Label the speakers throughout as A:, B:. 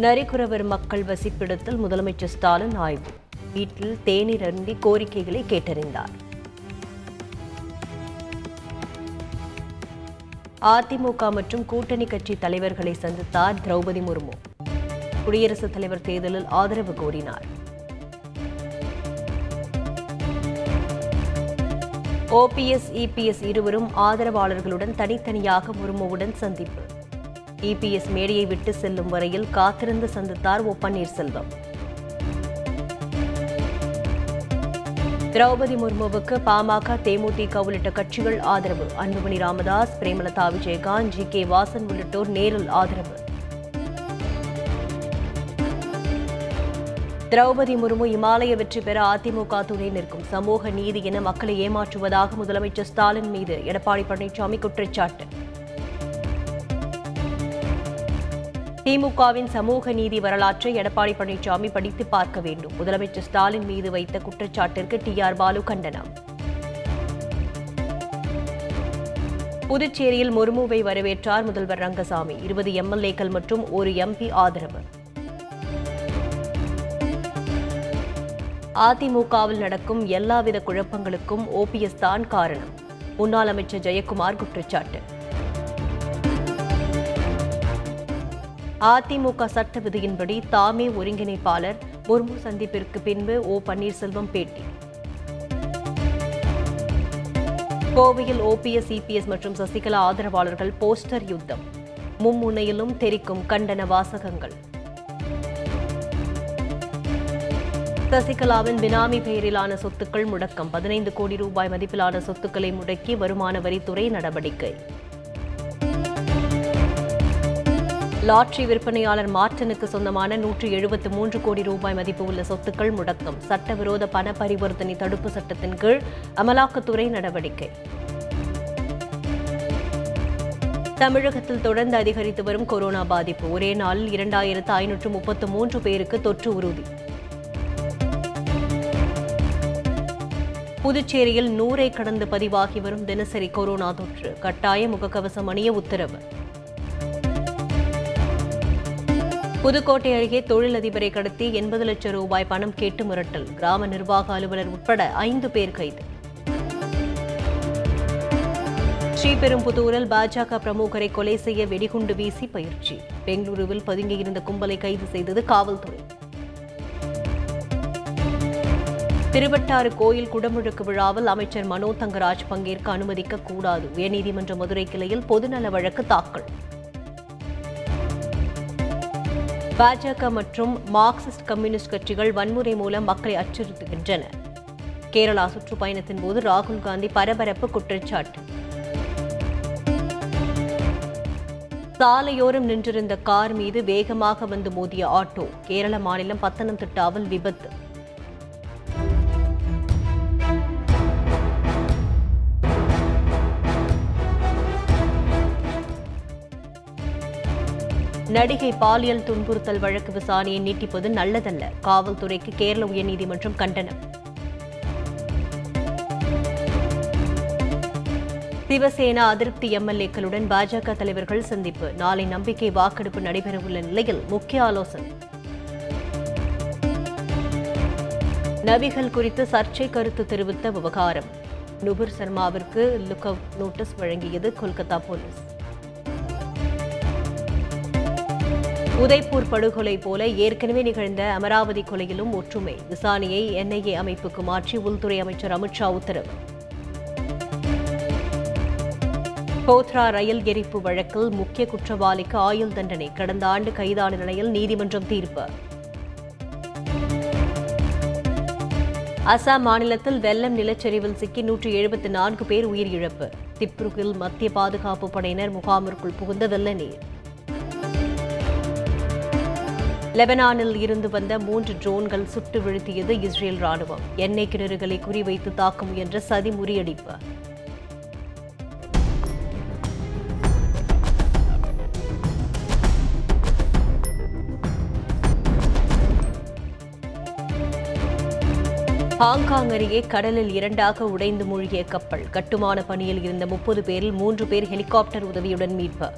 A: நரிக்குறவர் மக்கள் வசிப்பிடத்தில் முதலமைச்சர் ஸ்டாலின் ஆய்வு. வீட்டில் தேநீர் அருந்தி கோரிக்கைகளை கேட்டறிந்தார். அதிமுக மற்றும் கூட்டணி கட்சி தலைவர்களை சந்தித்தார் திரௌபதி முர்மு. குடியரசுத் தலைவர் தேர்தலில் ஆதரவு கோரினார். ஓபிஎஸ் இபிஎஸ் இருவரும் ஆதரவாளர்களுடன் தனித்தனியாக முர்முவுடன் சந்திப்பு. இபிஎஸ் மேடையை விட்டு செல்லும் வரையில் காத்திருந்து சந்தித்தார் ஓ பன்னீர்செல்வம். திரௌபதி முர்முவுக்கு பாமக தேமுதிக உள்ளிட்ட கட்சிகள் ஆதரவு. அன்புமணி ராமதாஸ் பிரேமலதா விஜயகாந்த் ஜி கே வாசன் உள்ளிட்டோர் நேரில் ஆதரவு. திரௌபதி முர்மு இமாலய வெற்றி பெற அதிமுக துணை நிற்கும். சமூக நீதி என மக்களை ஏமாற்றுவதாக முதலமைச்சர் ஸ்டாலின் மீது எடப்பாடி பழனிசாமி குற்றச்சாட்டு. திமுகவின் சமூக நீதி வரலாற்றை எடப்பாடி பழனிசாமி படித்து பார்க்க வேண்டும். முதலமைச்சர் ஸ்டாலின் மீது வைத்த குற்றச்சாட்டிற்கு டி ஆர் பாலு கண்டனம். புதுச்சேரியில் முர்முவை வரவேற்றார் முதல்வர் ரங்கசாமி. இருபது எம்எல்ஏக்கள் மற்றும் ஒரு எம்பி ஆதரவு. அதிமுகவில் நடக்கும் எல்லாவித குழப்பங்களுக்கும் ஓபிஎஸ் தான் காரணம். முன்னாள் அமைச்சர் ஜெயக்குமார் குற்றச்சாட்டு. அதிமுக சட்ட விதியின்படி தாமே ஒருங்கிணைப்பாளர். முர்மு சந்திப்பிற்கு பின்பு ஓ பன்னீர்செல்வம் பேட்டி. கோவையில் ஓபிஎஸ் சிபிஎஸ் மற்றும் சசிகலா ஆதரவாளர்கள் போஸ்டர் யுத்தம். மும்முனையிலும் தெரிக்கும் கண்டன வாசகங்கள். சசிகலாவின் பினாமி பெயரிலான சொத்துக்கள் முடக்கம். பதினைந்து கோடி ரூபாய் மதிப்பிலான சொத்துக்களை முடக்கி வருமான வரித்துறை நடவடிக்கை. லாட்ரி விற்பனையாளர் மார்டனுக்கு சொந்தமான நூற்றி எழுபத்து மூன்று கோடி ரூபாய் மதிப்பு உள்ள சொத்துக்கள் முடக்கம். சட்டவிரோத பண பரிவர்த்தனை தடுப்பு சட்டத்தின் கீழ் அமலாக்கத்துறை நடவடிக்கை. தமிழகத்தில் தொடர்ந்து அதிகரித்து வரும் கொரோனா பாதிப்பு. ஒரே நாளில் இரண்டாயிரத்து ஐநூற்று முப்பத்து மூன்று பேருக்கு தொற்று உறுதி. புதுச்சேரியில் நூறை கடந்து பதிவாகி வரும் தினசரி கொரோனா தொற்று. கட்டாய முகக்கவசம் அணிய உத்தரவு. புதுக்கோட்டை அருகே தொழிலதிபரை கடத்தி எண்பது லட்சம் ரூபாய் பணம் கேட்டு மிரட்டல். கிராம நிர்வாக அலுவலர் உட்பட ஐந்து பேர் கைது. ஸ்ரீபெரும்புதூரில் பாஜக பிரமுகரை கொலை செய்ய வெடிகுண்டு வீசி பயிற்சி. பெங்களூருவில் பதுங்கியிருந்த கும்பலை கைது செய்தது காவல்துறை. திருவட்டாறு கோயில் குடமுழுக்கு விழாவில் அமைச்சர் மனோ தங்கராஜ் பங்கேற்க அனுமதிக்க கூடாது. உயர்நீதிமன்ற மதுரை கிளையில் பொதுநல வழக்கு தாக்கல். பாஜக மற்றும் மார்க்சிஸ்ட் கம்யூனிஸ்ட் கட்சிகள் வன்முறை மூலம் மக்களை அச்சுறுத்துகின்றன. கேரளா சுற்றுப்பயணத்தின் போது ராகுல் காந்தி பரபரப்பு குற்றச்சாட்டு. சாலையோரம் நின்றிருந்த கார் மீது வேகமாக வந்து மோதிய ஆட்டோ கேரள மாநிலம் பத்தனம்திட்டாவில் விபத்து. நடிகை பாலியல் துன்புறுத்தல் வழக்கு விசாரணையை நீட்டிப்பது நல்லதல்ல. காவல்துறைக்கு கேரள உயர்நீதிமன்றம் கண்டனம். சிவசேனா அதிருப்தி எம்எல்ஏக்களுடன் பாஜக தலைவர்கள் சந்திப்பு. நாளை நம்பிக்கை வாக்கெடுப்பு நடைபெறவுள்ள நிலையில் முக்கிய ஆலோசனை. நபிகள் குறித்து சர்ச்சை கருத்து தெரிவித்த விவகாரம். நுபுர் சர்மாவிற்கு லுக் அவுட் நோட்டீஸ் வழங்கியது கொல்கத்தா போலீஸ். உதய்பூர் படுகொலை போல ஏற்கனவே நிகழ்ந்த அமராவதி கொலையிலும் ஒற்றுமை. விசாரணையை என்ஐஏ அமைப்புக்கு மாற்றி உள்துறை அமைச்சர் அமித்ஷா உத்தரவு. போத்ரா ரயில் எரிப்பு வழக்கில் முக்கிய குற்றவாளிக்கு ஆயுள் தண்டனை. கடந்த ஆண்டு கைதான நிலையில் நீதிமன்றம் தீர்ப்பு. அசாம் மாநிலத்தில் வெள்ளம் நிலச்சரிவில் சிக்கி நூற்றி எழுபத்தி நான்கு பேர் உயிரிழப்பு. திப்ருகில் மத்திய பாதுகாப்பு படையினர் முகாமிற்குள் புகுந்த வெள்ள நீர். லெபனானில் இருந்து வந்த மூன்று ட்ரோன்கள் சுட்டு வீழ்த்தியது இஸ்ரேல் ராணுவம். எண்ணெய் கிணறுகளை குறிவைத்து தாக்க முயன்ற சதி முறியடிப்பு. ஹாங்காங் அருகே கடலில் இரண்டாக உடைந்து மூழ்கிய கப்பல். கட்டுமான பணியில் இருந்த முப்பது பேரில் மூன்று பேர் ஹெலிகாப்டர் உதவியுடன் மீட்பு.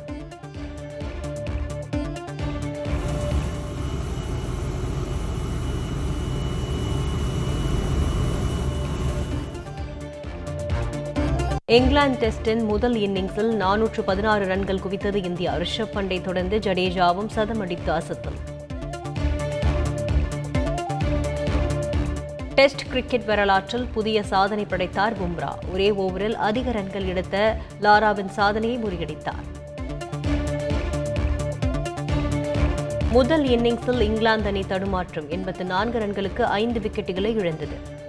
A: இங்கிலாந்து டெஸ்டின் முதல் இன்னிங்ஸில் நானூற்று பதினாறு ரன்கள் குவித்தது இந்தியா. ரிஷப் பண்டை தொடர்ந்து ஜடேஜாவும் சதமடித்து அசத்தல் டெஸ்ட் கிரிக்கெட் வரலாற்றில் புதிய சாதனை படைத்தார் பும்ரா. ஒரே ஓவரில் அதிக ரன்கள் எடுத்த லாராவின் சாதனையை முறியடித்தார். முதல் இன்னிங்ஸில் இங்கிலாந்து அணி தடுமாற்றம். எண்பத்து நான்கு ரன்களுக்கு ஐந்து விக்கெட்டுகளை இழந்தது.